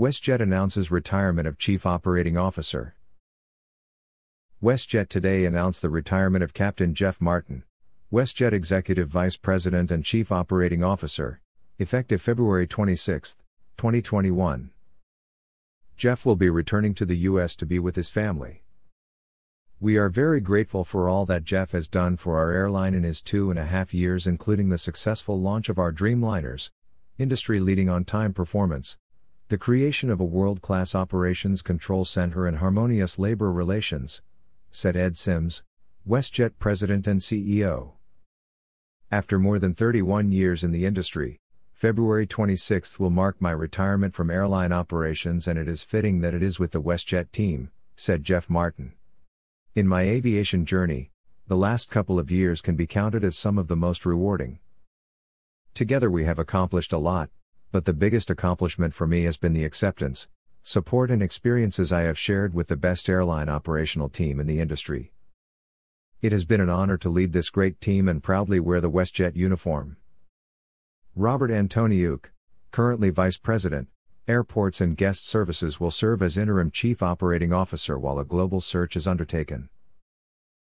WestJet announces retirement of Chief Operating Officer. WestJet today announced the retirement of Captain Jeff Martin, WestJet Executive Vice President and Chief Operating Officer, effective February 26, 2021. Jeff will be returning to the U.S. to be with his family. We are very grateful for all that Jeff has done for our airline in his two and a half years, including the successful launch of our Dreamliners, industry leading on time performance, the creation of a world class operations control center, and harmonious labor relations, said Ed Sims, WestJet President and CEO. After more than 31 years in the industry, February 26 will mark my retirement from airline operations, and it is fitting that it is with the WestJet team, said Jeff Martin. In my aviation journey, the last couple of years can be counted as some of the most rewarding. Together we have accomplished a lot, but the biggest accomplishment for me has been the acceptance, support, and experiences I have shared with the best airline operational team in the industry. It has been an honor to lead this great team and proudly wear the WestJet uniform. Robert Antoniuk, currently Vice President, Airports and Guest Services will serve as interim Chief Operating Officer while a global search is undertaken.